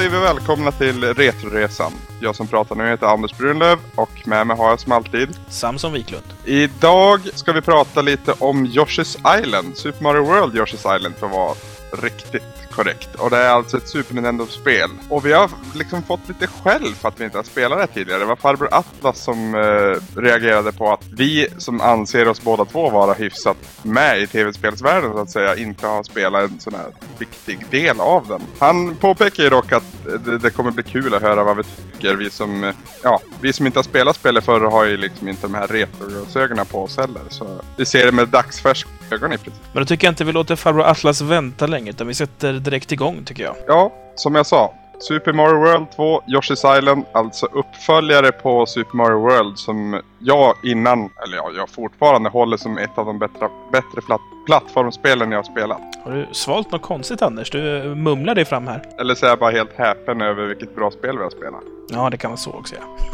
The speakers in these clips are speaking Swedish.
säger vi välkomna till Retroresan. Jag som pratar nu heter Anders Brunlöv och med mig har jag som alltid Samson Wiklund. Idag ska vi prata lite om Yoshi's Island. Super Mario World Yoshi's Island för att vara riktigt korrekt. Och det är alltså ett Super Nintendo-spel. Och vi har liksom fått lite skäll för att vi inte har spelat det tidigare. Det var farbror Atlas som eh, reagerade på att vi som anser oss båda två vara hyfsat med i tv-spelsvärlden så att säga inte har spelat en sån här viktig del av den. Han påpekar ju dock att det, det kommer bli kul att höra vad vi tycker. Vi som, eh, ja, vi som inte har spelat spelet förr har ju liksom inte de här retroglasögonen på oss heller. Så vi ser det med dagsfärska ögon i princip. Men då tycker jag inte vi låter farbror Atlas vänta länge, utan vi sätter direkt igång tycker jag. Ja, som jag sa. Super Mario World 2, Yoshi's Island, alltså uppföljare på Super Mario World som jag innan, eller ja, jag fortfarande håller som ett av de bättre, bättre platt, plattformsspelen jag har spelat. Har du svalt något konstigt Anders? Du mumlar dig fram här. Eller så är jag bara helt häpen över vilket bra spel vi har spelat. Ja, det kan vara så också ja.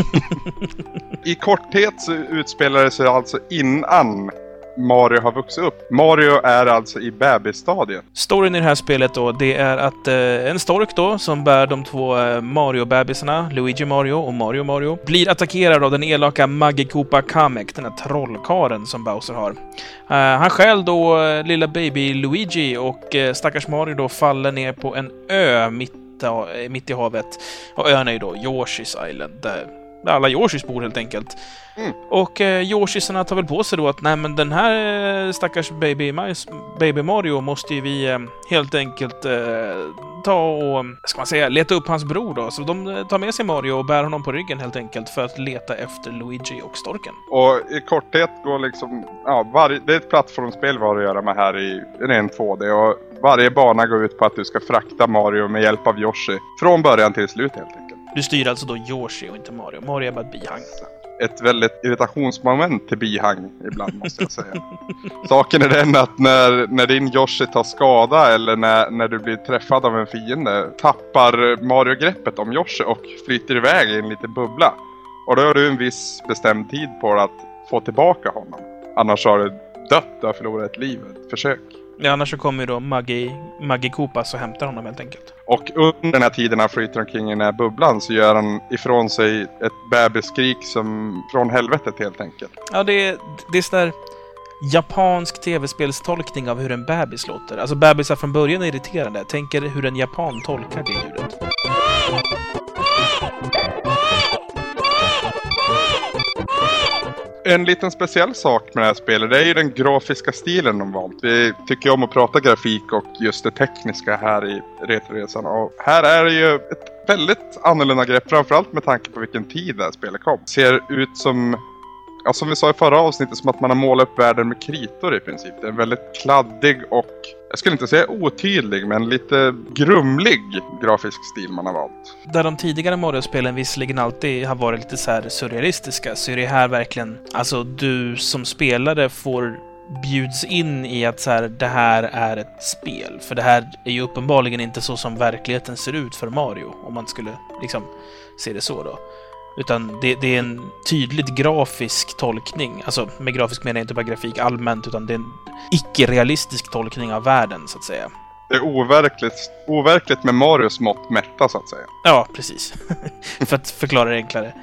I korthet så utspelar det sig alltså innan Mario har vuxit upp. Mario är alltså i bebisstadiet. Storyn i det här spelet då, det är att eh, en stork då, som bär de två eh, Mario-bebisarna, Luigi Mario och Mario Mario, blir attackerad av den elaka Magikopa Kamek, den här trollkaren som Bowser har. Eh, han stjäl då eh, lilla baby Luigi och eh, stackars Mario då faller ner på en ö mitt, ja, mitt i havet. Och ön är ju då Yoshi's Island, där alla Yoshis bor helt enkelt. Mm. Och eh, Yoshisarna tar väl på sig då att nej men den här eh, stackars baby, baby Mario måste ju vi eh, helt enkelt eh, ta och, ska man säga, leta upp hans bror då. Så de eh, tar med sig Mario och bär honom på ryggen helt enkelt för att leta efter Luigi och storken. Och i korthet går liksom, ja, varje, det är ett plattformsspel vi har att göra med här i ren 2D och varje bana går ut på att du ska frakta Mario med hjälp av Yoshi. Från början till slut helt enkelt. Du styr alltså då Yoshi och inte Mario. Mario är bara ett bihang. Ett väldigt irritationsmoment till bihang ibland måste jag säga. Saken är den att när, när din Yoshi tar skada eller när, när du blir träffad av en fiende tappar Mario greppet om Yoshi och flyter iväg i en liten bubbla. Och då har du en viss bestämd tid på dig att få tillbaka honom. Annars har du dött, du har förlorat ett liv, ett försök. Ja, annars så kommer ju då Maggi, Maggi Kopas och hämtar honom helt enkelt. Och under den här tiden han flyter omkring i den här bubblan så gör han ifrån sig ett bebisskrik som från helvetet helt enkelt. Ja, det är, det är sån där japansk tv-spelstolkning av hur en bebis låter. Alltså bebisar från början är irriterande. Tänker hur en japan tolkar det ljudet. En liten speciell sak med det här spelet det är ju den grafiska stilen de valt. Vi tycker om att prata grafik och just det tekniska här i Retroresan. Och här är det ju ett väldigt annorlunda grepp, framförallt med tanke på vilken tid det här spelet kom. Ser ut som ja, som vi sa i förra avsnittet, som att man har målat upp världen med kritor i princip. Det är en väldigt kladdig och, jag skulle inte säga otydlig, men lite grumlig grafisk stil man har valt. Där de tidigare Mario-spelen visserligen alltid har varit lite så här surrealistiska, så är det här verkligen, alltså du som spelare får bjuds in i att så här, det här är ett spel. För det här är ju uppenbarligen inte så som verkligheten ser ut för Mario, om man skulle liksom se det så då. Utan det, det, är en tydligt grafisk tolkning. Alltså med grafisk menar jag inte bara grafik allmänt, utan det är en icke-realistisk tolkning av världen, så att säga. Det är overkligt, overkligt med Marios mått mätta, så att säga. Ja, precis. För att förklara det enklare.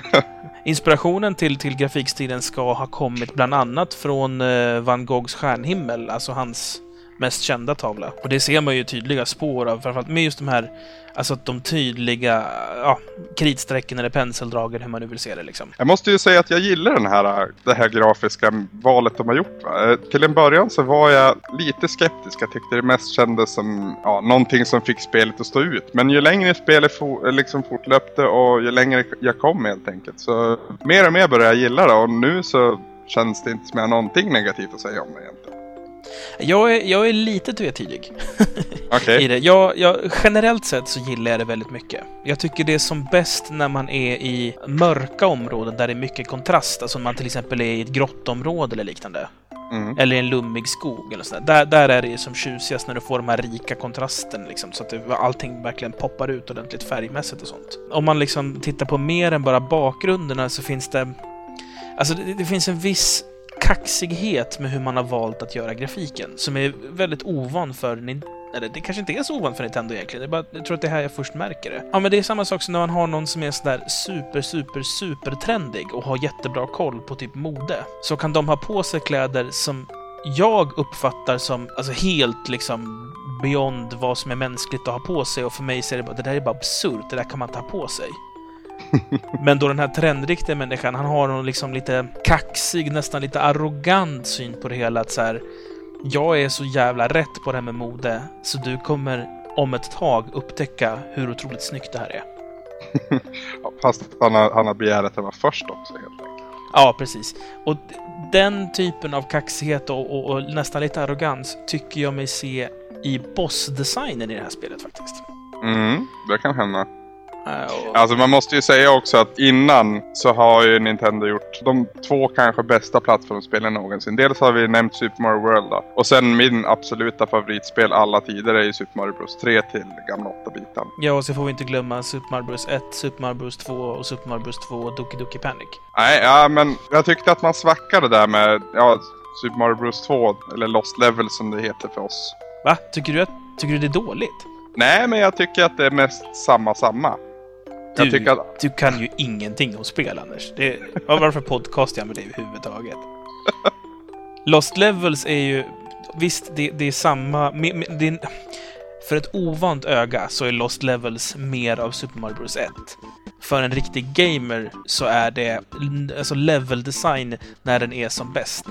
Inspirationen till, till grafikstilen ska ha kommit bland annat från eh, van Goghs Stjärnhimmel, alltså hans mest kända tavla. Och det ser man ju tydliga spår av, framförallt med just de här, alltså de tydliga, ja, kritstrecken eller penseldragen, hur man nu vill se det liksom. Jag måste ju säga att jag gillar den här, det här grafiska valet de har gjort. Va? Eh, till en början så var jag lite skeptisk. Jag tyckte det mest kändes som ja, någonting som fick spelet att stå ut. Men ju längre spelet for, eh, liksom fortlöpte och ju längre jag kom helt enkelt så mer och mer började jag gilla det och nu så känns det inte som jag har någonting negativt att säga om det egentligen. Jag är, jag är lite tvetydig. Okej. det. Jag, jag, generellt sett så gillar jag det väldigt mycket. Jag tycker det är som bäst när man är i mörka områden där det är mycket kontrast. Alltså om man till exempel är i ett grottområde eller liknande. Mm. Eller i en lummig skog eller sådär. Där, där är det som tjusigast när du får de här rika kontrasten liksom. Så att det, allting verkligen poppar ut ordentligt färgmässigt och sånt. Om man liksom tittar på mer än bara bakgrunderna så finns det... Alltså det, det finns en viss kaxighet med hur man har valt att göra grafiken som är väldigt ovan för Eller det kanske inte är så ovant för Nintendo egentligen. Det är bara, jag tror att det är här jag först märker det. Ja, men det är samma sak som när man har någon som är sådär super, super, super trendig och har jättebra koll på typ mode. Så kan de ha på sig kläder som jag uppfattar som alltså helt liksom beyond vad som är mänskligt att ha på sig och för mig så är det bara, det där är bara absurt, det där kan man inte ha på sig. Men då den här trendriktiga människan, han har någon liksom lite kaxig, nästan lite arrogant syn på det hela. Att så här, jag är så jävla rätt på det här med mode, så du kommer om ett tag upptäcka hur otroligt snyggt det här är. Fast han har, han har begärt att det var först också helt enkelt. Ja, precis. Och den typen av kaxighet och, och, och nästan lite arrogans tycker jag mig se i bossdesignen i det här spelet faktiskt. Mm, det kan hända. Uh, Alltså man måste ju säga också att innan så har ju Nintendo gjort de två kanske bästa plattformsspelen någonsin. Dels har vi nämnt Super Mario World då. Och sen min absoluta favoritspel alla tider är ju Super Mario Bros 3 till gamla 8-bitan. Ja, och så får vi inte glömma Super Mario Bros 1, Super Mario Bros 2 och Super Mario Bros 2 och Doki Doki Panic. Nej, ja men jag tyckte att man svackade där med ja, Super Mario Bros 2, eller Lost Level som det heter för oss. Va? Tycker du, att, tycker du det är dåligt? Nej, men jag tycker att det är mest samma samma. Jag Du, tycker att... du kan ju ingenting om spel, Anders. Det, varför podcastar jag med dig överhuvudtaget? Lost Levels är ju... Visst, det, det är samma... Det är, för ett ovant öga så är Lost Levels mer av Super Mario Bros 1. För en riktig gamer så är det alltså level design när den är som bäst.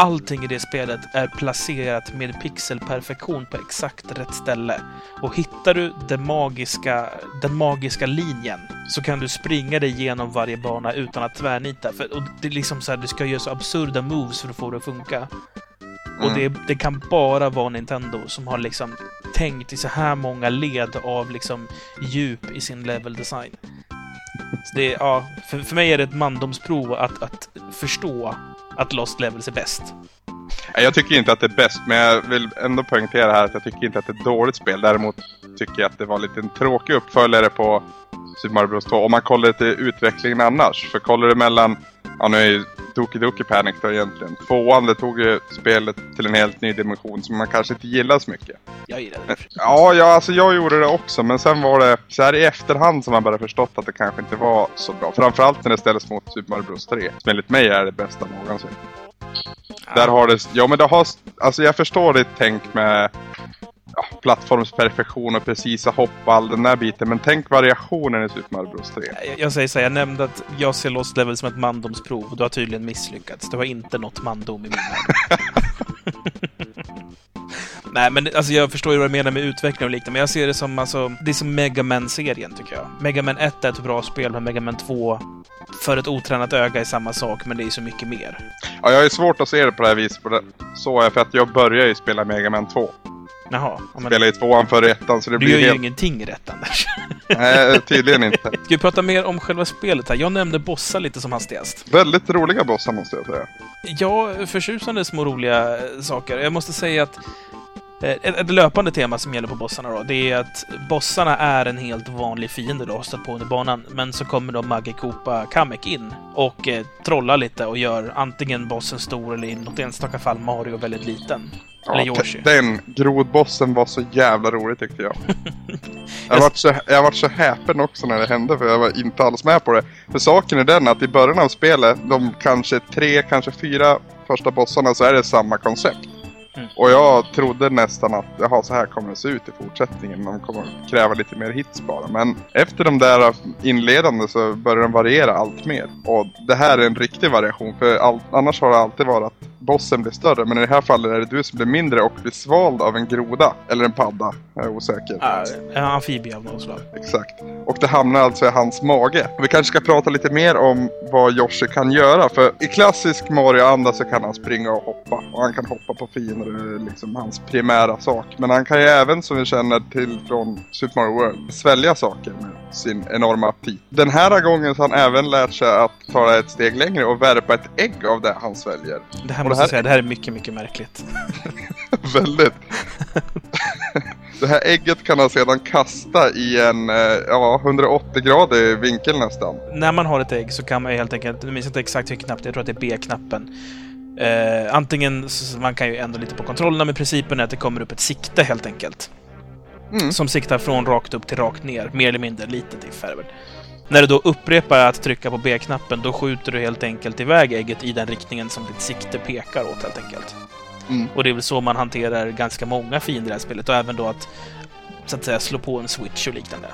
Allting i det spelet är placerat med pixelperfektion på exakt rätt ställe. Och hittar du den magiska, den magiska linjen så kan du springa dig igenom varje bana utan att tvärnita. För, och det är liksom så här, du ska göra så absurda moves för att få det att funka. Och Mm. det, det kan bara vara Nintendo som har liksom tänkt i så här många led av liksom djup i sin level design. Så det är, ja, för, för mig är det ett mandomsprov att, att förstå att Lost Levels är bäst. Jag tycker inte att det är bäst, men jag vill ändå poängtera här att jag tycker inte att det är ett dåligt spel. Däremot tycker jag att det var lite en tråkig uppföljare på Super Mario Bros 2. Om man kollar till utvecklingen annars. För kollar du mellan, ja nu är ju Doki Panic då egentligen. Tvåan, det tog ju spelet till en helt ny dimension som man kanske inte gillar så mycket. Jag gillar det. Ja, ja, alltså jag gjorde det också. Men sen var det så här i efterhand som man började förstått att det kanske inte var så bra. Framförallt när det ställdes mot Super Mario Bros 3. Som enligt mig är det bästa någonsin. Där har det, ja men det har, alltså jag förstår ditt tänk med ja, plattformsperfektion och precisa hopp och all den där biten. Men tänk variationen i Super Mario Bros 3. Jag, jag säger så här, jag nämnde att jag ser Lost Levels som ett mandomsprov. Du har tydligen misslyckats. Du har inte nått mandom i min värld. Nej, men alltså jag förstår ju vad du menar med utveckling och liknande, men jag ser det som alltså, det är som Mega Man-serien tycker jag. Mega Man 1 är ett bra spel, men Mega Man 2 för ett otränat öga är samma sak, men det är så mycket mer. Ja, jag är svårt att se det på det här viset. På det, så är för att jag börjar ju spela Mega Man 2. Jaha. Ja, men Spelade i tvåan före ettan så det du blir gör ju helt... ingenting rätt, Anders. Nej, tydligen inte. Ska vi prata mer om själva spelet här? Jag nämnde bossar lite som hastigast. Väldigt roliga bossar måste jag säga. Ja, förtjusande små roliga saker. Jag måste säga att ett, ett löpande tema som gäller på bossarna då, det är att bossarna är en helt vanlig fiende du har stött på under banan. Men så kommer då Maggie Koopa Kamek in och eh, trollar lite och gör antingen bossen stor eller i något enstaka fall Mario väldigt liten. Eller Ja, Yoshi. te- den grodbossen var så jävla rolig tyckte jag. Jag vart, så, jag vart så häpen också när det hände för jag var inte alls med på det. För saken är den att i början av spelet, de kanske tre, kanske fyra första bossarna så är det samma koncept. Mm. Och jag trodde nästan att jaha, så här kommer det se ut i fortsättningen. De kommer kräva lite mer hits bara. Men efter de där inledande så börjar de variera allt mer. Och det här är en riktig variation. För all, annars har det alltid varit bossen blir större. Men i det här fallet är det du som blir mindre och blir svald av en groda. Eller en padda. Jag är osäker. Ah, en amfibie av något slag. Exakt. Och det hamnar alltså i hans mage. Vi kanske ska prata lite mer om vad Yoshi kan göra. För i klassisk Mario-anda så kan han springa och hoppa. Och han kan hoppa på fiender. Det är liksom hans primära sak. Men han kan ju även, som vi känner till från Super Mario World, svälja saker med sin enorma aptit. Den här gången så har han även lärt sig att ta ett steg längre och värpa ett ägg av det han sväljer. Det här Och det måste här- säga, det här är mycket, mycket märkligt. Väldigt. det här ägget kan han sedan kasta i en eh, ja, 180-gradig vinkel nästan. När man har ett ägg så kan man helt enkelt, nu minns jag inte exakt vilken knapp det är, jag tror att det är B-knappen, Eh, antingen, man kan ju ändra lite på kontrollerna, men principen är att det kommer upp ett sikte helt enkelt. Mm. Som siktar från rakt upp till rakt ner, mer eller mindre litet i färgen. När du då upprepar att trycka på B-knappen, då skjuter du helt enkelt iväg ägget i den riktningen som ditt sikte pekar åt helt enkelt. Mm. Och det är väl så man hanterar ganska många fiender i det här spelet och även då att så att säga slå på en switch och liknande.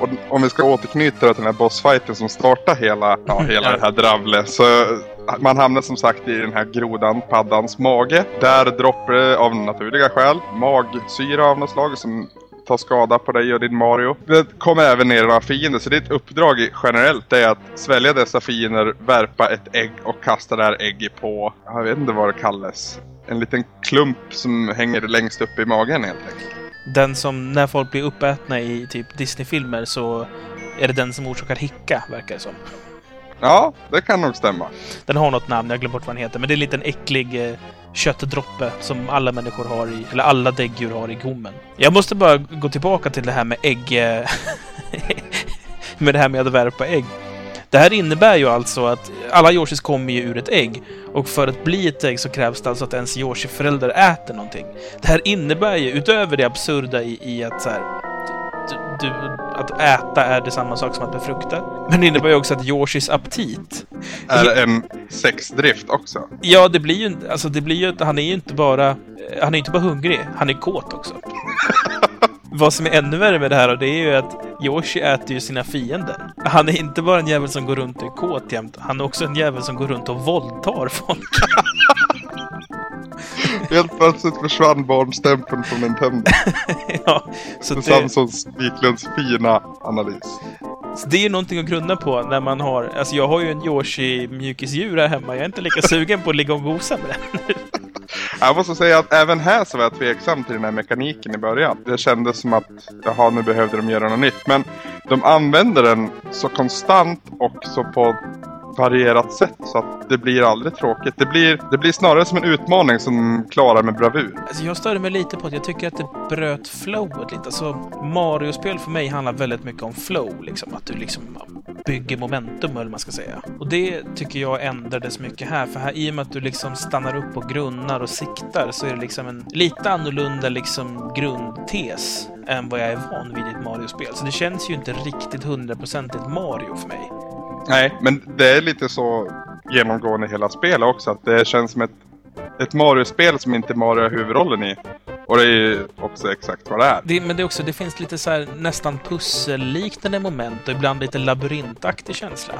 Och om vi ska återknyta till den här bossfighten som startar hela, ja, hela det här dravlet. Så man hamnar som sagt i den här grodan, paddans mage. Där droppar det av naturliga skäl magsyra av något slag som tar skada på dig och din Mario. Det kommer även ner några fiender, så ditt uppdrag generellt är att svälja dessa fiender, värpa ett ägg och kasta det här ägget på, jag vet inte vad det kallas, en liten klump som hänger längst upp i magen helt enkelt. Den som, när folk blir uppätna i typ Disney-filmer så är det den som orsakar hicka, verkar det som. Ja, det kan nog stämma. Den har något namn, jag glömt bort vad den heter, men det är en liten äcklig eh, köttdroppe som alla människor har i, eller alla däggdjur har i gommen. Jag måste bara gå tillbaka till det här med ägg... Eh, med det här med att värpa ägg. Det här innebär ju alltså att alla Yoshis kommer ju ur ett ägg. Och för att bli ett ägg så krävs det alltså att ens Yoshi-förälder äter någonting. Det här innebär ju, utöver det absurda i, i att så här, du, att äta är det samma sak som att befrukta. Men det innebär ju också att Yoshis aptit Är en sexdrift också. Ja, det blir ju alltså det blir ju han är ju inte bara han är inte bara hungrig, han är kåt också. Vad som är ännu värre med det här det är ju att Yoshi äter ju sina fiender. Han är inte bara en jävel som går runt och är kåt jämt, han är också en jävel som går runt och våldtar folk. Helt plötsligt försvann barnstämpeln från Nintendo. ja, så det, Samsons Wiklunds fina analys. så det är ju någonting att grunna på när man har... Alltså jag har ju en Yoshi mjukisdjur här hemma, jag är inte lika sugen på att ligga och gosa med den. Jag måste säga att även här så var jag tveksam till den här mekaniken i början. Det kändes som att, jaha nu behövde de göra något nytt. Men de använder den så konstant och så på varierat sätt så att det blir aldrig tråkigt. Det blir, det blir snarare som en utmaning som klarar med bravur. Alltså jag störde mig lite på att jag tycker att det bröt flowet lite. Alltså Mario-spel för mig handlar väldigt mycket om flow, liksom. Att du liksom bygger momentum, eller vad man ska säga. Och det tycker jag ändrades mycket här. För här, i och med att du liksom stannar upp och grunnar och siktar, så är det liksom en lite annorlunda liksom grundtes än vad jag är van vid i ett Mario-spel. Så det känns ju inte riktigt hundraprocentigt Mario för mig. Nej, men det är lite så genomgående hela spelet också. Att det känns som ett, ett Mario-spel som inte Mario har huvudrollen i. Och det är ju också exakt vad det är. Det, men det, är också, det finns lite så här nästan pusselliknande moment och ibland lite labyrintaktig känsla.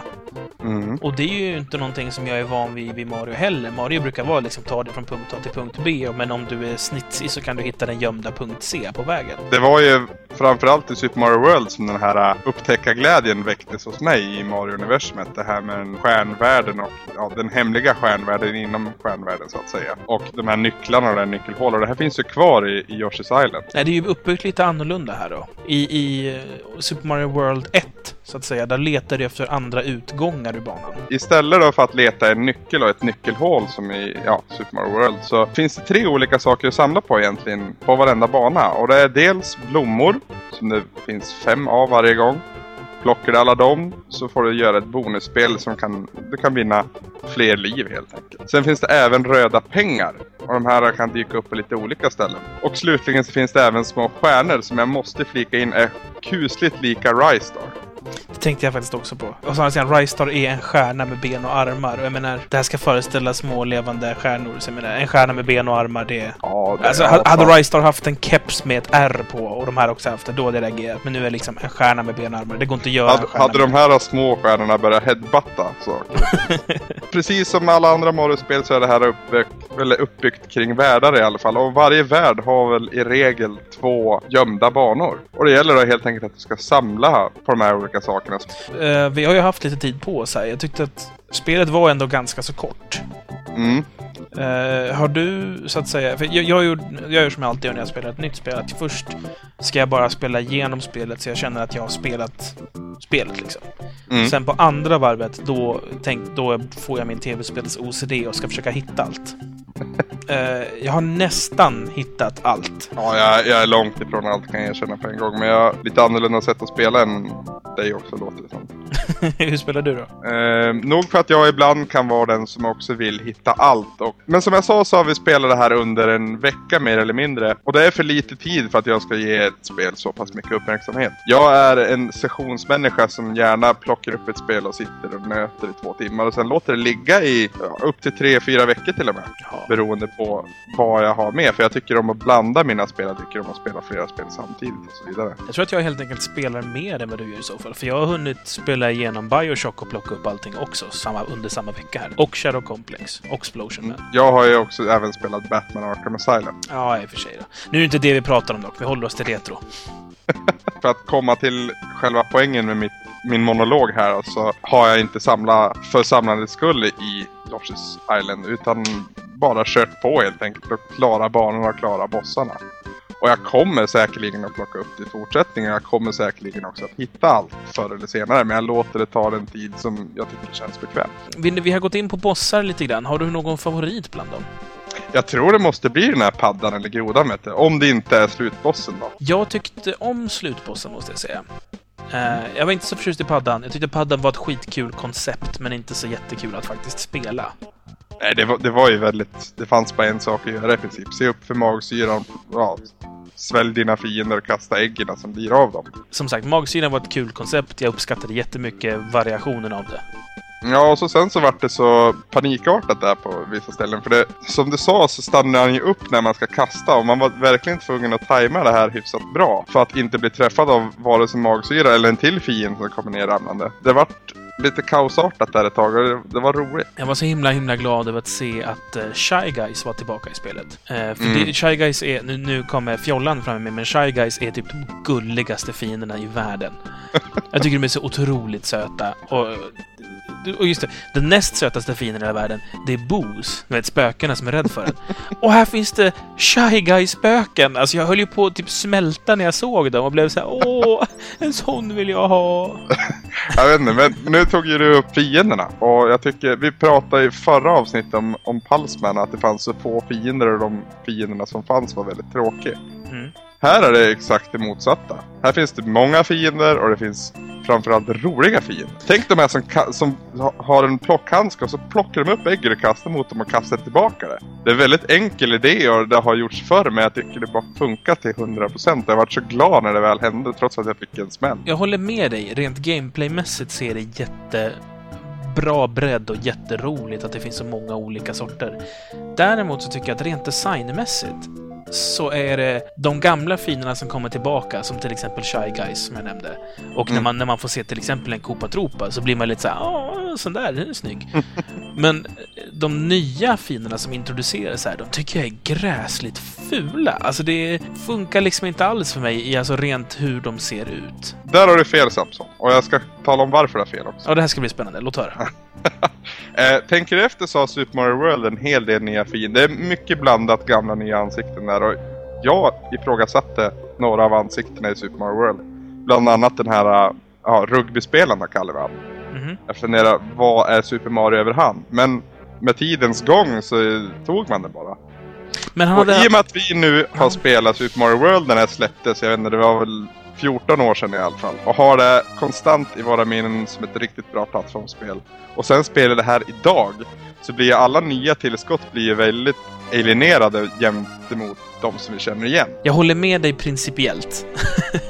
Mm. Och det är ju inte någonting som jag är van vid vid Mario heller. Mario brukar vara liksom ta det från punkt A till punkt B, men om du är snitsig så kan du hitta den gömda punkt C på vägen. Det var ju framförallt i Super Mario World som den här upptäckarglädjen väcktes hos mig i Mario-universumet. Det här med den stjärnvärlden och ja, den hemliga stjärnvärlden inom stjärnvärlden så att säga. Och de här nycklarna och nyckelhålet. Och det här finns ju kvar i, i Yoshi's Island. Nej, det är ju uppbyggt lite annorlunda här då. I, i eh, Super Mario World 1, så att säga, där letar du efter andra utgångar ur banan. Istället då för att leta en nyckel och ett nyckelhål som i ja, Super Mario World så finns det tre olika saker att samla på egentligen på varenda bana. Och det är dels blommor som det finns fem av varje gång. Plockar du alla dem så får du göra ett bonusspel som kan, du kan vinna fler liv helt enkelt. Sen finns det även röda pengar. Och de här kan dyka upp på lite olika ställen. Och slutligen så finns det även små stjärnor som jag måste flika in är kusligt lika Rystar. Tänkte jag faktiskt också på. Och så har Rystar är en stjärna med ben och armar. Och jag menar, det här ska föreställa små levande stjärnor. Så jag menar, en stjärna med ben och armar, det är... Ja, det Alltså, hade Rystar haft en keps med ett R på och de här också haft det, då hade jag reagerat. Men nu är det liksom en stjärna med ben och armar. Det går inte att göra Hade, hade de med- här små stjärnorna börjat headbutta saker. Precis som alla andra Mario-spel så är det här uppbyggt, eller uppbyggt kring världar i alla fall. Och varje värld har väl i regel två gömda banor. Och det gäller då helt enkelt att du ska samla på de här olika sakerna. Eh, vi har ju haft lite tid på oss här. Jag tyckte att spelet var ändå ganska så kort. Mm. Eh, har du, så att säga... För jag, jag, gör, jag gör som jag alltid gör när jag spelar ett nytt spel. Att först ska jag bara spela igenom spelet så jag känner att jag har spelat spelet liksom. Mm. Sen på andra varvet, då, tänk, då får jag min tv-spels OCD och ska försöka hitta allt. Eh, jag har nästan hittat allt. Ja, jag, jag är långt ifrån allt kan jag erkänna på en gång. Men jag har lite annorlunda sätt att spela än dig också låter det som. Hur spelar du då? Eh, nog för att jag ibland kan vara den som också vill hitta allt. Och, men som jag sa så har vi spelat det här under en vecka mer eller mindre. Och det är för lite tid för att jag ska ge ett spel så pass mycket uppmärksamhet. Jag är en sessionsmänniska som gärna plockar upp ett spel och sitter och nöter i två timmar och sen låter det ligga i ja, upp till tre, fyra veckor till och med. Ja. Beroende på vad jag har med. För jag tycker om att blanda mina spel. Jag tycker om att spela flera spel samtidigt och så vidare. Jag tror att jag helt enkelt spelar mer än vad du gör i så fall. För jag har hunnit spela igenom Bioshock och plocka upp allting också samma, under samma vecka här. Och Shadow Complex. Och Explosion Man. Jag har ju också även spelat Batman Arkham Asylum. Ja, i och för sig då. Nu är det inte det vi pratar om dock. Vi håller oss till retro. För att komma till själva poängen med mitt, min monolog här så har jag inte samla för samlandets skull i Yoshi's Island utan bara kört på helt enkelt och klara banorna och klara bossarna. Och jag kommer säkerligen att plocka upp det i fortsättningen. Jag kommer säkerligen också att hitta allt förr eller senare. Men jag låter det ta den tid som jag tycker känns bekvämt. Vi, vi har gått in på bossar lite grann. Har du någon favorit bland dem? Jag tror det måste bli den här paddan eller grodan vet du. Om det inte är slutbossen då. Jag tyckte om slutbossen måste jag säga. Eh, jag var inte så förtjust i paddan. Jag tyckte paddan var ett skitkul koncept, men inte så jättekul att faktiskt spela. Nej, det var, det var ju väldigt... Det fanns bara en sak att göra i princip. Se upp för magsyran. Ja, svälj dina fiender och kasta äggen som blir av dem. Som sagt, magsyran var ett kul koncept. Jag uppskattade jättemycket variationen av det. Ja, och så sen så vart det så panikartat där på vissa ställen. För det, som du sa så stannar han ju upp när man ska kasta och man var verkligen tvungen att tajma det här hyfsat bra. För att inte bli träffad av vare sig magsyra eller en till fiende som kommer ner ramlande. Det vart lite kaosartat där ett tag och det, det var roligt. Jag var så himla, himla glad över att se att uh, Shy Guys var tillbaka i spelet. Uh, för Mm. det, Shy Guys är, nu, nu kommer fjollan fram med mig, men Shy Guys är typ de gulligaste fienderna i världen. Jag tycker de är så otroligt söta. Och, och just det, den näst sötaste fienden i hela världen, det är Boos. Du vet, spökena som är rädd för den. Och här finns det Shy Guy-spöken. Alltså jag höll ju på att typ smälta när jag såg dem och blev så här, åh, en sån vill jag ha. Jag vet inte, men nu tog ju du upp fienderna. Och jag tycker, vi pratade i förra avsnittet om, om Pulseman att det fanns så få fiender och de fienderna som fanns var väldigt tråkiga. Mm. Här är det exakt det motsatta. Här finns det många fiender och det finns framförallt roliga fiender. Tänk de här som, som har en plockhandske och så plockar de upp äggen och kastar mot dem och kastar tillbaka det. Det är en väldigt enkel idé och det har gjorts förr men jag tycker det bara funkar till 100%. Jag varit så glad när det väl hände trots att jag fick en smäll. Jag håller med dig. Rent gameplaymässigt ser det jätte bra bredd och jätteroligt att det finns så många olika sorter. Däremot så tycker jag att rent designmässigt så är det de gamla finerna som kommer tillbaka, som till exempel Shy Guys som jag nämnde. Och när, Mm. man, när man får se till exempel en Koopa Troopa så blir man lite så här, ja, sån där, den är snygg. Men de nya finerna som introduceras här, de tycker jag är gräsligt fula. Alltså det funkar liksom inte alls för mig i alltså rent hur de ser ut. Där har du fel Samson. Och jag ska tala om varför du har fel också. Ja, det här ska bli spännande. Låt höra. Eh, tänker efter så har Super Mario World en hel del nya fiender. Det är mycket blandat gamla nya ansikten där. Och jag ifrågasatte några av ansiktena i Super Mario World. Bland annat den här eh, ja, rugbyspelarna kallar vi han. Mhm. Jag funderar, vad är Super Mario över han? Men med tidens gång så tog man det bara. Men han Och hade... i och med att vi nu har spelat Super Mario World när det släpptes, jag vet inte, det var väl 14 år sedan i alla fall. Och har det konstant i våra minnen som ett riktigt bra plattformsspel. Och sen spelar det här idag. Så blir alla nya tillskott blir väldigt alienerade gentemot de som vi känner igen. Jag håller med dig principiellt.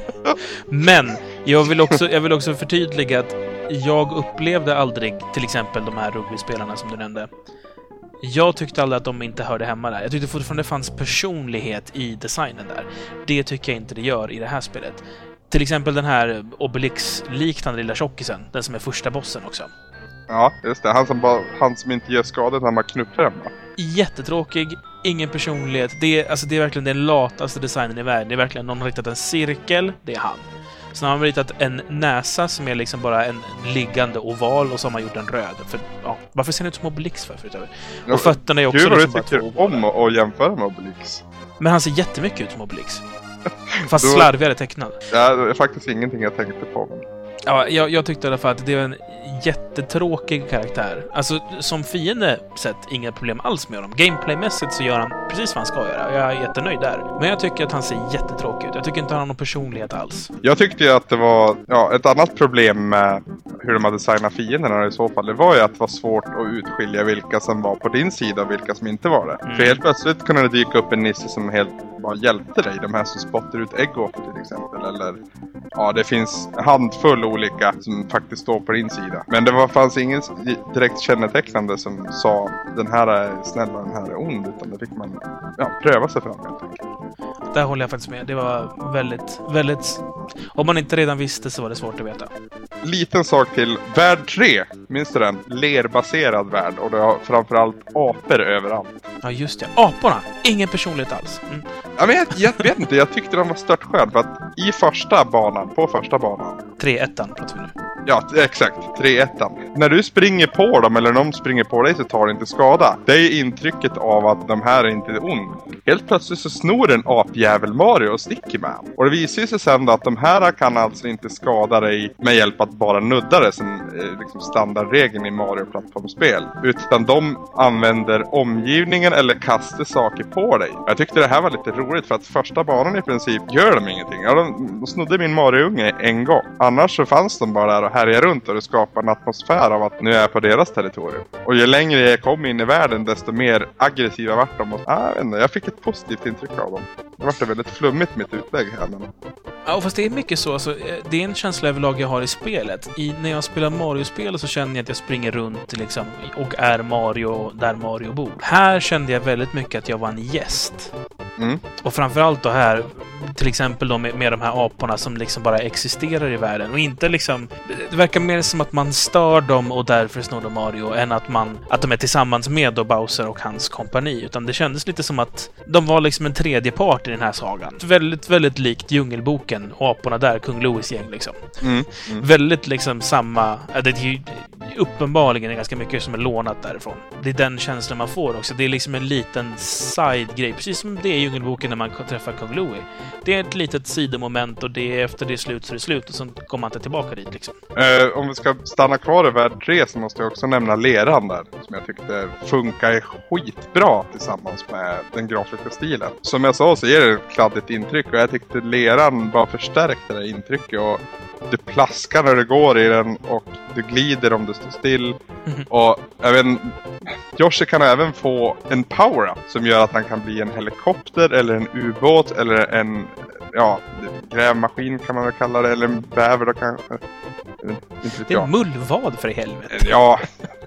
Men jag vill, också, jag vill också förtydliga att jag upplevde aldrig till exempel de här rugbyspelarna som du nämnde. Jag tyckte aldrig att de inte hörde hemma där. Jag tyckte fortfarande det fanns personlighet i designen där. Det tycker jag inte det gör i det här spelet. Till exempel den här Obelix-liknande lilla tjockisen, den som är första bossen också. Ja, just det. Han som, bara, han som inte gör skador när man knuffar den va? Jättetråkig, ingen personlighet. Det är, alltså, det är verkligen den lataste designen i världen. Det är verkligen någon har ritat en cirkel, det är han. Sen har man ritat en näsa som är liksom bara en liggande oval och så har man gjort en röd. För, ja, varför ser den ut som Obelix för, förut? Ja, Och fötterna är också Gud liksom bara tycker två om att att jämföra med Obelix. Men han ser jättemycket ut som Obelix. Fast Då- slarvigare tecknad. Ja, det är faktiskt ingenting jag tänkte på. Men... Ja, jag, jag tyckte i alla fall att det var en jättetråkig karaktär. Alltså, som fiende sett, inga problem alls med honom. Gameplaymässigt så gör han precis vad han ska göra. Jag är jättenöjd där. Men jag tycker att han ser jättetråkig ut. Jag tycker inte han har någon personlighet alls. Jag tyckte ju att det var, ja, ett annat problem med hur de hade designat fienderna i så fall, det var ju att det var svårt att utskilja vilka som var på din sida och vilka som inte var det. Mm. För helt plötsligt kunde det dyka upp en nisse som helt bara hjälpte dig. De här som spottar ut äggop till exempel. Eller ja, det finns handfull olika som faktiskt står på din sida. Men det var, fanns ingen direkt kännetecknande som sa den här är snäll och den här är ond. Utan det fick man ja, pröva sig fram helt enkelt. Där håller jag faktiskt med. Det var väldigt, väldigt... Om man inte redan visste så var det svårt att veta. Liten sak till. Värld 3, minns du den? Lerbaserad värld och det har framförallt apor överallt. Ja, just det. Aporna! Ingen personlighet alls. Mm. Ja, men jag, jag vet inte, jag tyckte de var stört skön för att i första banan, på första banan. 3-1 pratar vi nu. Ja, exakt. 3-1. När du springer på dem eller de springer på dig så tar det inte skada. Det är intrycket av att de här är inte ond. Helt plötsligt så snor en apjävel Mario och sticker med honom. Och det visar sig sen då att de här kan alltså inte skada dig med hjälp att bara nudda det som eh, liksom standardregeln i Mario-plattformsspel. Utan de använder omgivningen eller kastar saker på dig. Jag tyckte det här var lite roligt för att första banan i princip gör de ingenting. Ja, de, de snodde min Mario-unge en gång. Annars så fanns de bara där och härjade runt och det skapade en atmosfär av att nu är jag på deras territorium. Och ju längre jag kom in i världen desto mer aggressiva vart de. Och, ah, jag, inte, jag fick ett positivt intryck av dem. Det vart väldigt flummigt mitt utlägg här. Men... Ja, fast det är mycket så. Alltså, eh, det är en känsla överlag jag har i spelet. I, när jag spelar Mario-spel så känner jag att jag springer runt liksom, och är Mario där Mario bor. Här kände jag väldigt mycket att jag var en gäst. Mm. Och framförallt då här, till exempel då med, med de här aporna som liksom bara existerar i världen och inte liksom... Det verkar mer som att man stör dem och därför snor de Mario än att man... Att de är tillsammans med då Bowser och hans kompani. Utan det kändes lite som att de var liksom en tredje part i den här sagan. Väldigt, väldigt likt Djungelboken och aporna där, Kung Louis gäng liksom. Mm. Mm. Väldigt liksom samma... Det är ju uppenbarligen ganska mycket som är lånat därifrån. Det är den känslan man får också. Det är liksom en liten side-grej, precis som det är i Djungelboken när man träffar Kung Louis. Det är ett litet sidomoment och det är efter det är slut så är det slut och sen kommer man inte tillbaka dit liksom. Eh, om vi ska stanna kvar i värld 3 så måste jag också nämna leran där. Som jag tyckte funkar skitbra tillsammans med den grafiska stilen. Som jag sa så ger det ett kladdigt intryck och jag tyckte leran bara förstärkte det intrycket. Och du plaskar när du går i den och du glider om du står still. Mhm. Och även Yoshi kan även få en power-up som gör att han kan bli en helikopter eller en ubåt eller en ja, grävmaskin kan man väl kalla det. Eller en bäver då kanske. Vet Det är en mullvad för i helvete. Ja,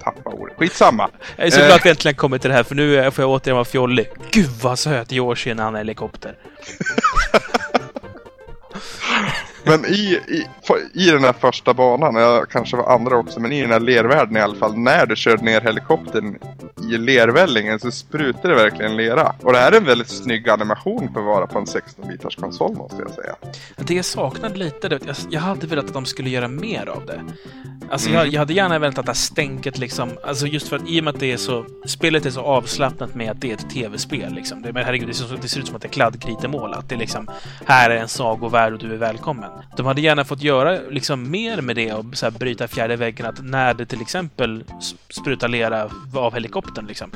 tappa ordet. Skitsamma. Jag är så Eh. glad att vi äntligen kommit till det här för nu får jag återigen vara fjollig. Gud vad söt Yoshi när han är helikopter. Men i, i, i den här första banan, jag kanske var andra också, men i den här lervärlden i alla fall. När du körde ner helikoptern i lervällingen så sprutade det verkligen lera. Och det här är en väldigt snygg animation för att vara på en 16-bitars konsol måste jag säga. Det jag saknade lite, jag hade velat att de skulle göra mer av det. Alltså Mm. jag, jag hade gärna velat att det här stänket liksom, alltså just för att i och med att det är så, spelet är så avslappnat med att det är ett tv-spel liksom. Det, men herregud, det, ser, det ser ut som att det är kladdkritemål. Att det är liksom, här är en sagovärld och du är välkommen. De hade gärna fått göra liksom mer med det och så här, bryta fjärde väggen. Att när det till exempel sprutar lera av helikoptern liksom.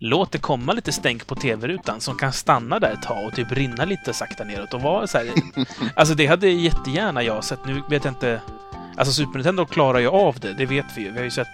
Låt det komma lite stänk på tv-rutan som kan stanna där ett tag och typ rinna lite sakta neråt och vara så här. Alltså det hade jättegärna jag sett. Nu vet jag inte. Alltså Super Nintendo klarar ju av det, det vet vi ju. Vi har ju sett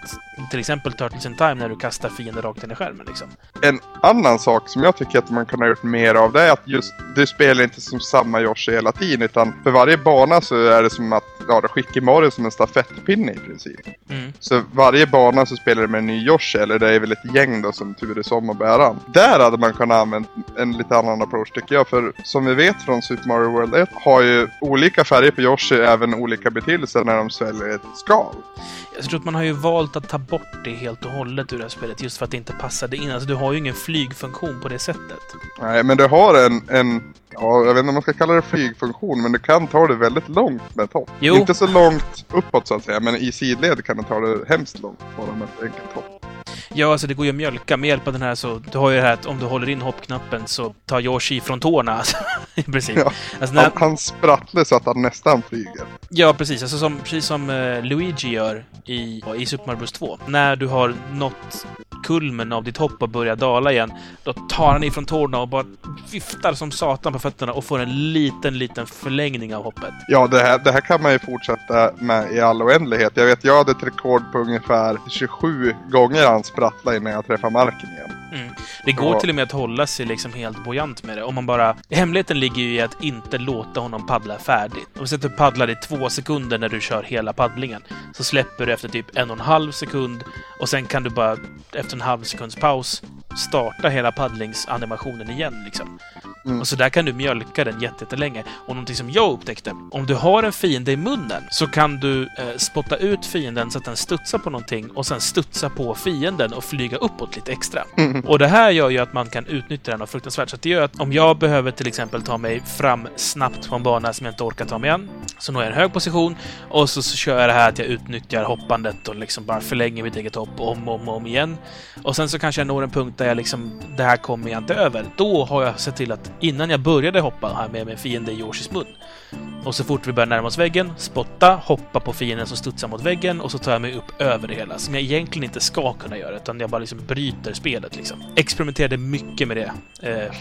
till exempel Turtles in Time när du kastar fiender rakt in i skärmen liksom. En annan sak som jag tycker att man kunde ha gjort mer av det är att just du spelar inte som samma Yoshi hela tiden utan för varje bana så är det som att ja, du skickar Mario som en stafettpinne i princip. Mm. Så varje bana så spelar du med en ny Yoshi, eller det är väl ett gäng då som turas om att bära han. Där hade man kunnat använda en lite annan approach tycker jag, för som vi vet från Super Mario World 1 har ju olika färger på Yoshi även olika betydelser när de sväljer ett skal. Jag tror att man har ju valt att ta bort det helt och hållet ur det här spelet just för att det inte passade in. Alltså du har ju ingen flygfunktion på det sättet. Nej, men du har en, en ja, jag vet inte om man ska kalla det flygfunktion, men du kan ta det väldigt långt med ett hopp. Jo. Inte så långt uppåt så att säga, men i sidled kan du ta det hemskt långt bara med ett enkelt hopp. Ja, alltså det går ju att mjölka med hjälp av den här så... Du har ju det här att om du håller in hoppknappen så tar Yoshi från tårna. Alltså, I princip. Ja. Alltså, när, Han, han sprattlar så att han nästan flyger. Ja, precis. Alltså som, precis som eh, Luigi gör i, i Super Mario Bros 2. När du har nått kulmen av ditt hopp och börjar dala igen, då tar han ifrån tårna och bara viftar som satan på fötterna och får en liten, liten förlängning av hoppet. Ja, det här, det här kan man ju fortsätta med i all oändlighet. Jag vet, jag hade ett rekord på ungefär 27 gånger han sprattlade innan jag träffar marken igen. Mm. Det går Ja. till och med att hålla sig liksom helt bojant med det. Om man bara... Hemligheten ligger ju i att inte låta honom paddla färdigt. Om du sätter paddlar i två sekunder när du kör hela paddlingen, så släpper du efter typ en och en halv sekund och sen kan du bara efter en halv sekunds paus starta hela paddlingsanimationen igen liksom. Mm. Och så där kan du mjölka den jätte- jättelänge. Och någonting som jag upptäckte, om du har en fiende i munnen så kan du eh, spotta ut fienden så att den studsar på någonting och sen studsa på fienden och flyga uppåt lite extra. Och det här gör ju att man kan utnyttja den och fruktansvärt. Så det gör att om jag behöver till exempel ta mig fram snabbt på en bana som jag inte orkar ta mig an, så når jag en hög position och så, så kör jag det här att jag utnyttjar hoppandet och liksom bara förlänger mitt eget hopp om och om, om igen. Och sen så kanske jag når en punkt där jag liksom, det här kommer jag inte över. Då har jag sett till att innan jag började hoppa här med min fiende i Yoshis mun, och så fort vi börjar närma oss väggen, spotta, hoppa på fienden som studsar mot väggen och så tar jag mig upp över det hela. Som jag egentligen inte ska kunna göra, utan jag bara liksom bryter spelet liksom. Experimenterade mycket med det. Eh,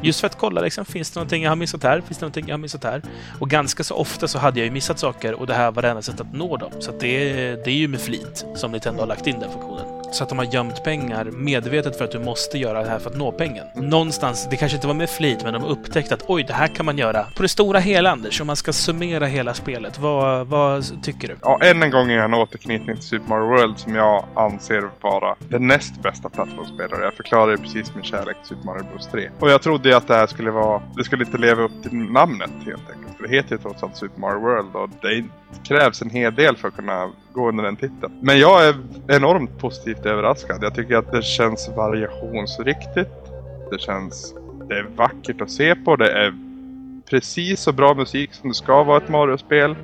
just för att kolla liksom, finns det någonting jag har missat här? Finns det någonting jag har missat här? Och ganska så ofta så hade jag ju missat saker och det här var det enda sättet att nå dem. Så att det, det är ju med flit som Nintendo har lagt in den funktionen. Så att de har gömt pengar medvetet för att du måste göra det här för att nå pengen. Någonstans, det kanske inte var med flit, men de upptäckte att oj, det här kan man göra. På det stora hela, Anders, om man ska summera hela spelet, vad, vad tycker du? Ja, än en gång är en återknytning till Super Mario World som jag anser vara den näst bästa plattformsspelare. Jag förklarade precis min kärlek till Super Mario Bros 3. Och jag trodde ju att det här skulle vara... Det skulle inte leva upp till namnet helt enkelt. För det heter ju trots allt Super Mario World och det krävs en hel del för att kunna gå under den titeln. Men jag är enormt positivt överraskad. Jag tycker att det känns variationsriktigt. Det känns... Det är vackert att se på. Det är precis så bra musik som det ska vara ett Mario-spel.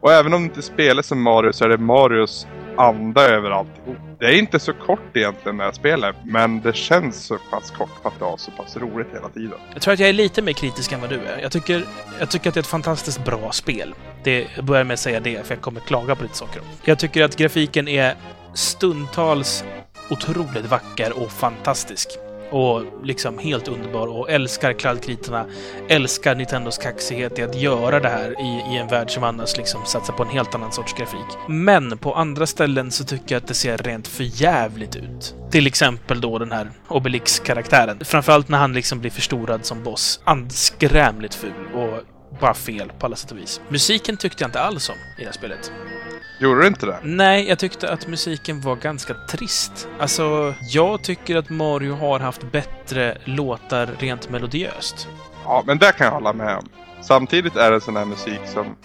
Och även om det inte spelas som Mario så är det Marios anda över alltihop. Det är inte så kort egentligen det här spelet, men det känns så pass kort för att det har så pass roligt hela tiden. Jag tror att jag är lite mer kritisk än vad du är. Jag tycker, jag tycker att det är ett fantastiskt bra spel. Det, jag börjar med att säga det, för jag kommer klaga på lite saker. Jag tycker att grafiken är stundtals otroligt vacker och fantastisk. Och liksom helt underbar och älskar kladdkritorna. Älskar Nintendos kaxighet i att göra det här i, i en värld som annars liksom satsar på en helt annan sorts grafik. Men på andra ställen så tycker jag att det ser rent förjävligt ut. Till exempel då den här Obelix-karaktären. Framförallt när han liksom blir förstorad som boss. Anskrämligt ful och bara fel på alla sätt och vis. Musiken tyckte jag inte alls om i det här spelet. Gjorde du inte det? Nej, jag tyckte att musiken var ganska trist. Alltså, jag tycker att Mario har haft bättre låtar rent melodiöst. Ja, men det kan jag hålla med om. Samtidigt är det sån här musik som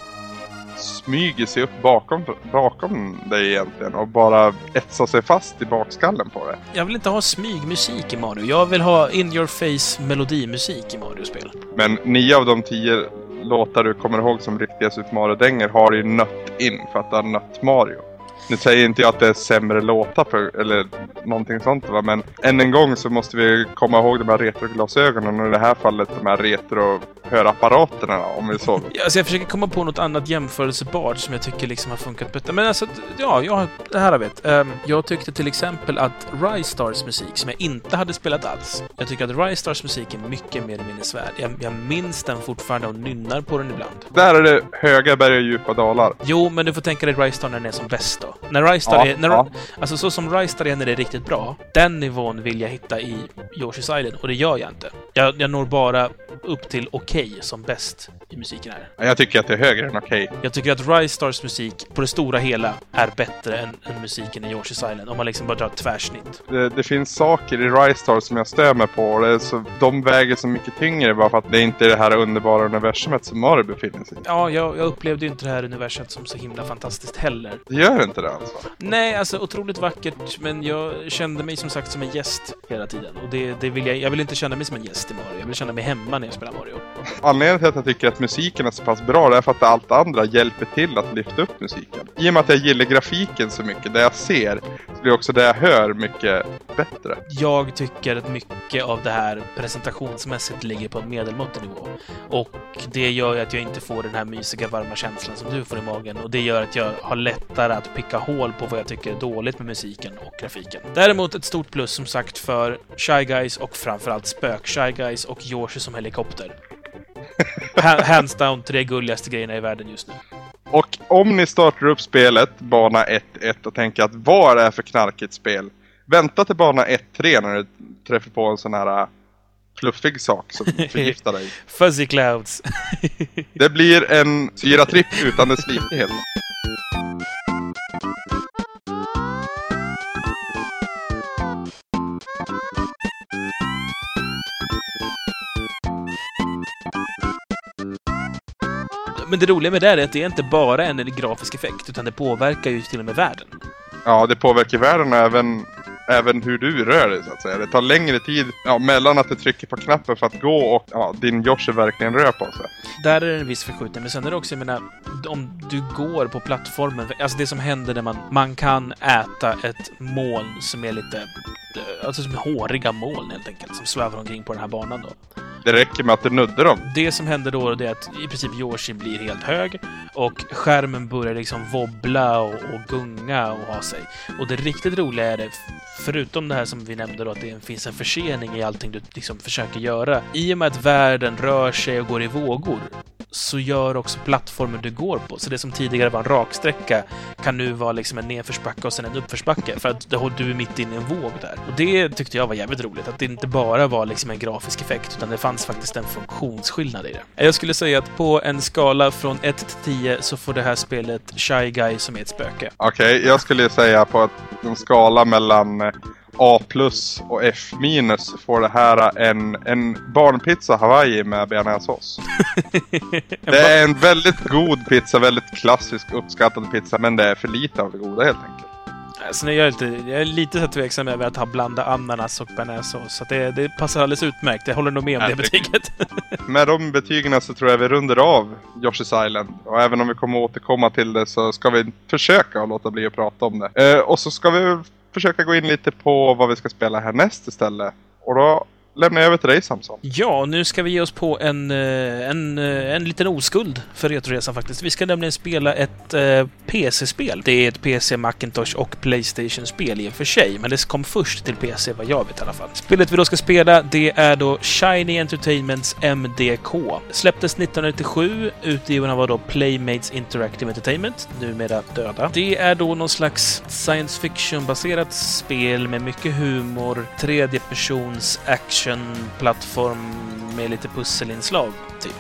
smyger sig upp bakom, bakom dig egentligen och bara etsar sig fast i bakskallen på det. Jag vill inte ha smygmusik i Mario. Jag vill ha in your face melodimusik i Mario-spel. Men nio av de tio låtar du kommer ihåg som riktiga Super Mario-dänger har ju nött in för att det har nött Mario. Nu säger inte jag att det är sämre låtar för, eller någonting sånt va, men än en gång så måste vi komma ihåg de här retroglasögonen och i det här fallet de här retro-hörapparaterna om vi så. Ja, Alltså jag försöker komma på något annat jämförelsebart som jag tycker liksom har funkat bättre. Men alltså, ja, jag, det här har vi. Um, jag tyckte till exempel att Rise Stars musik, som jag inte hade spelat alls, jag tycker att Rise Stars musik är mycket mer minnesvärd. Jag, jag minns den fortfarande och nynnar på den ibland. Där är det höga berg och djupa dalar. Jo, men du får tänka dig Rise Star när den är som bäst då. När Rise Star Ja, är... När, ja. Alltså så som Rise Star är när det är riktigt bra, den nivån vill jag hitta i Yoshi's Island och det gör jag inte. Jag, jag når bara upp till okej som bäst i musiken här. Jag tycker att det är högre än okej. Jag tycker att Rise Stars musik på det stora hela är bättre än, än musiken i Yoshi's Island om man liksom bara drar ett tvärsnitt. Det, det finns saker i Rise Star som jag stör mig på och det så, de väger så mycket tyngre bara för att det inte är det här underbara universumet som Mario befinner sig i. Ja, jag, jag upplevde ju inte det här universet som så himla fantastiskt heller. Det gör inte det alltså. Nej, alltså otroligt vackert, men jag kände mig som sagt som en gäst hela tiden. Och det, det vill jag, jag vill inte känna mig som en gäst i Mario. Jag vill känna mig hemma när jag spelar Mario. Anledningen till att jag tycker att musiken är så pass bra det är för att allt andra hjälper till att lyfta upp musiken. I och med att jag gillar grafiken så mycket, det jag ser, blir också det jag hör mycket bättre. Jag tycker att mycket av det här presentationsmässigt ligger på en medelmåttig nivå. Och det gör ju att jag inte får den här mysiga varma känslan som du får i magen. Och det gör att jag har lättare att picka hål på vad jag tycker är dåligt med musiken och grafiken. Däremot ett stort plus som sagt för Shy Guys och framförallt Spök-Shy Guys och Yoshi som helikopter. Ha- Hands down tre gulligaste grejerna i världen just nu. Och om ni startar upp spelet, bana 1-1, och tänker att vad är det här för knarkigt spel? Vänta till bana 1-3 när du träffar på en sån här äh, fluffig sak som förgiftar dig. Fuzzy Clouds. Det blir en syratripp utan dess likhet. det roliga med det är att det är inte bara en grafisk effekt, utan det påverkar ju till och med världen. Ja, det påverkar världen och även, även hur du rör dig så att säga. Det tar längre tid ja, mellan att du trycker på knappen för att gå och ja, din Yoshi verkligen rör på sig. Där är det en viss förskjutning, men sen är det också, jag menar, om du går på plattformen, alltså det som händer när man, man kan äta ett moln som är lite, alltså som håriga moln helt enkelt, som svävar omkring på den här banan då. Det räcker med att du nuddar dem. Det som händer då är att i princip Yoshi blir helt hög och skärmen börjar liksom wobbla och, och gunga och ha sig. Och det riktigt roliga är det, förutom det här som vi nämnde då, att det finns en försening i allting du liksom försöker göra. I och med att världen rör sig och går i vågor så gör också plattformen du går på. Så det som tidigare var en raksträcka kan nu vara liksom en nedförsbacke och sen en uppförsbacke för att du är mitt inne i en våg där. Och det tyckte jag var jävligt roligt, att det inte bara var liksom en grafisk effekt utan det fanns faktiskt en funktionsskillnad i det. Jag skulle säga att på en skala från 1 till 10 så får det här spelet Shy Guy som är ett spöke. Okej, jag skulle säga på att en skala mellan eh, A plus och F minus får det här en, en barnpizza Hawaii med bearnaisesås. Det är en väldigt god pizza, väldigt klassisk uppskattad pizza, men det är för lite av det goda helt enkelt. Alltså, jag, är lite, jag är lite så tveksam över att ha blanda ananas och bearnaisesås. Så det, det passar alldeles utmärkt. Jag håller nog med om det Herregud. betyget. Med de betygen så tror jag vi runder av Yoshi's Island. Och även om vi kommer återkomma till det så ska vi försöka att låta bli att prata om det. Eh, och så ska vi försöka gå in lite på vad vi ska spela härnäst istället. Och då lämnar jag över till dig Samson. Ja, nu ska vi ge oss på en, eh, en, eh, en liten oskuld för Retroresan faktiskt. Vi ska nämligen spela ett eh, PC-spel. Det är ett PC, Macintosh och Playstation-spel i och för sig, men det kom först till PC vad jag vet i alla fall. Spelet vi då ska spela, det är då Shiny Entertainments MDK. Släpptes 1997, Utgivarna var då Playmates Interactive Entertainment, numera döda. Det är då någon slags science fiction-baserat spel med mycket humor, tredje persons action plattform med lite pusselinslag, typ.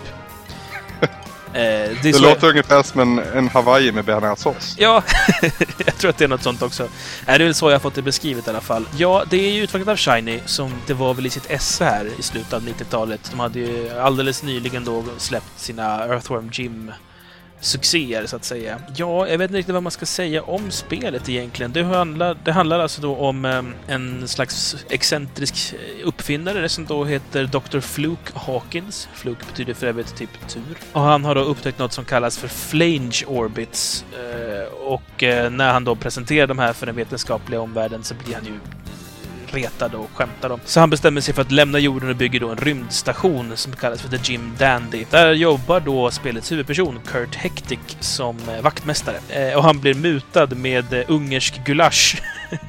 eh, det Det låter ungefär som en, en Hawaii med bearnaisesås. Ja, jag tror att det är något sånt också. Nej, det är väl så jag har fått det beskrivet i alla fall. Ja, det är ju utvecklat av Shiny, som det var väl i sitt esse här i slutet av 90-talet. De hade ju alldeles nyligen då släppt sina Earthworm Jim succéer så att säga. Ja, jag vet inte riktigt vad man ska säga om spelet egentligen. Det handlar, det handlar alltså då om ehm, en slags excentrisk eh, uppfinnare som då heter Dr. Fluke Hawkins. Fluke betyder för övrigt typ tur. Och han har då upptäckt något som kallas för flange orbits. Eh, och eh, när han då presenterar de här för den vetenskapliga omvärlden så blir han ju retad och skämtar om. Så han bestämmer sig för att lämna jorden och bygger då en rymdstation som kallas för The Jim Dandy. Där jobbar då spelets huvudperson, Kurt Hectic, som eh, vaktmästare. Eh, och han blir mutad med eh, ungersk gulasch.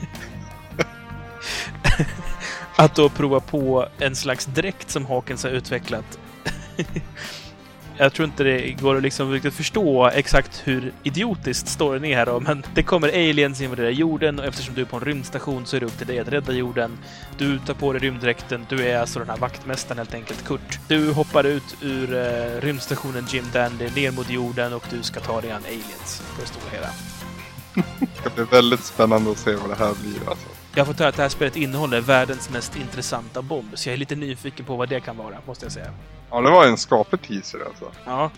att då prova på en slags dräkt som Hawkins har utvecklat. Jag tror inte det går att liksom riktigt förstå exakt hur idiotiskt storyn är här då, men det kommer aliens invadera jorden och eftersom du är på en rymdstation så är det upp till dig att rädda jorden. Du tar på dig rymddräkten, du är alltså den här vaktmästaren helt enkelt, Kurt. Du hoppar ut ur eh, rymdstationen Jim Dandy ner mot jorden och du ska ta dig an aliens på det stora hela. Det ska bli väldigt spännande att se vad det här blir alltså. Jag har fått höra att det här spelet innehåller världens mest intressanta bomb, så jag är lite nyfiken på vad det kan vara, måste jag säga. Ja, det var en skaplig teaser alltså. Ja.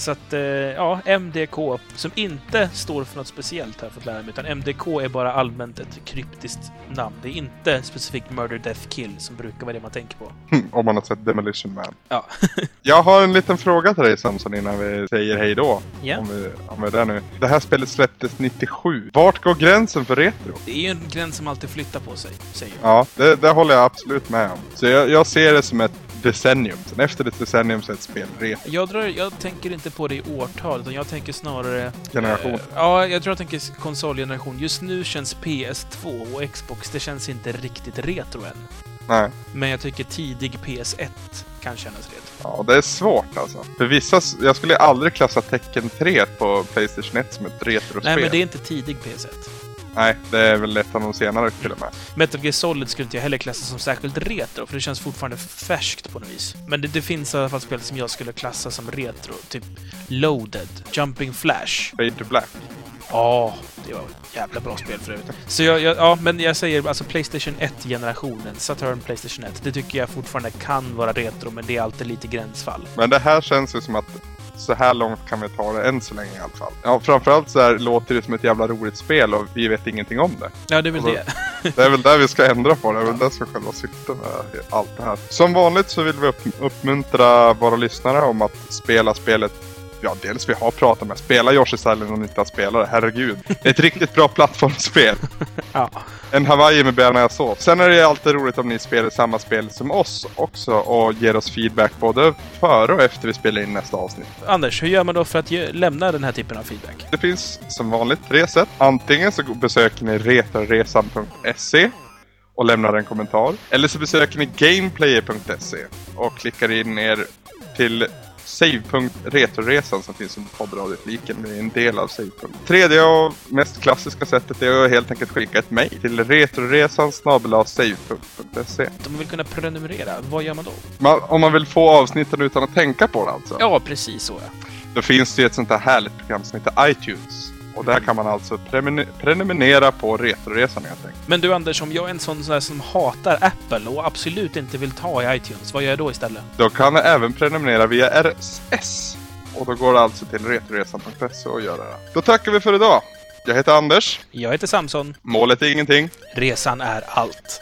Så att, eh, ja, MDK, som inte står för något speciellt jag fått lära mig, utan MDK är bara allmänt ett kryptiskt namn. Det är inte specifikt Murder, Death, Kill som brukar vara det man tänker på. Om man har sett Demolition Man. Ja. Jag har en liten fråga till dig Samson innan vi säger hej då. Ja. Om, vi, om vi är där nu. Det här spelet släpptes 97. Vart går gränsen för retro? Det är ju en gräns som alltid flyttar på sig, säger jag. Ja, det, det håller jag absolut med om. Så jag, jag ser det som ett decennium. Sen efter ett decennium så är ett spel retro. Jag, drar, jag tänker inte på det i årtal, utan jag tänker snarare... Generation. Eh, ja, jag tror jag tänker konsolgeneration. Just nu känns PS2 och Xbox, det känns inte riktigt retro än. Nej. Men jag tycker tidig PS1 kan kännas retro. Ja, det är svårt alltså. För vissa, jag skulle aldrig klassa Tekken 3 på Playstation 1 som ett retrospel. Nej, men det är inte tidig PS1. Nej, det är väl ett av de senare till och med. Metal Gear Solid skulle inte jag heller klassa som särskilt retro, för det känns fortfarande färskt på något vis. Men det, det finns i alla fall spel som jag skulle klassa som retro. Typ Loaded, Jumping Flash. Fade to Black. Ja, det var ett jävla bra spel för övrigt. Så jag, jag, ja, men jag säger alltså Playstation 1-generationen, Saturn Playstation 1. Det tycker jag fortfarande kan vara retro, men det är alltid lite gränsfall. Men det här känns ju som att så här långt kan vi ta det än så länge i alla fall. Ja, framförallt så här låter det som ett jävla roligt spel och vi vet ingenting om det. Ja, det är väl då- det. Det är väl där vi ska ändra på det. Det är väl det som är själva syftet med allt det här. Som vanligt så vill vi upp, uppmuntra våra lyssnare om att spela spelet Ja, dels vi har pratat med. Spela Yoshi's Island om ni inte har spelat det. Herregud. Det är ett riktigt bra plattformsspel. Ja. En Hawaii med bearnaisesås. Sen är det alltid roligt om ni spelar samma spel som oss också och ger oss feedback både före och efter vi spelar in nästa avsnitt. Anders, hur gör man då för att ge, lämna den här typen av feedback? Det finns som vanligt tre sätt. Antingen så besöker ni retroresan.se och lämnar en kommentar. Eller så besöker ni gameplayer.se och klickar in er till save.retroresan som finns under poddradiofliken. Det är en del av save. Tredje och mest klassiska sättet är att helt enkelt skicka ett mejl till retroresan save.se. Om man vill kunna prenumerera, vad gör man då? Man, om man vill få avsnitten utan att tänka på det alltså. Ja, precis så ja. Då finns det ju ett sånt här härligt program som heter iTunes. Och där kan man alltså prenumerera på Retroresan helt enkelt. Men du Anders, om jag är en sån där som hatar Apple och absolut inte vill ta i iTunes, vad gör jag då istället? Då kan man även prenumerera via RSS. Och då går det alltså till retroresan.se och gör det. här. Då tackar vi för idag. Jag heter Anders. Jag heter Samson. Målet är ingenting. Resan är allt.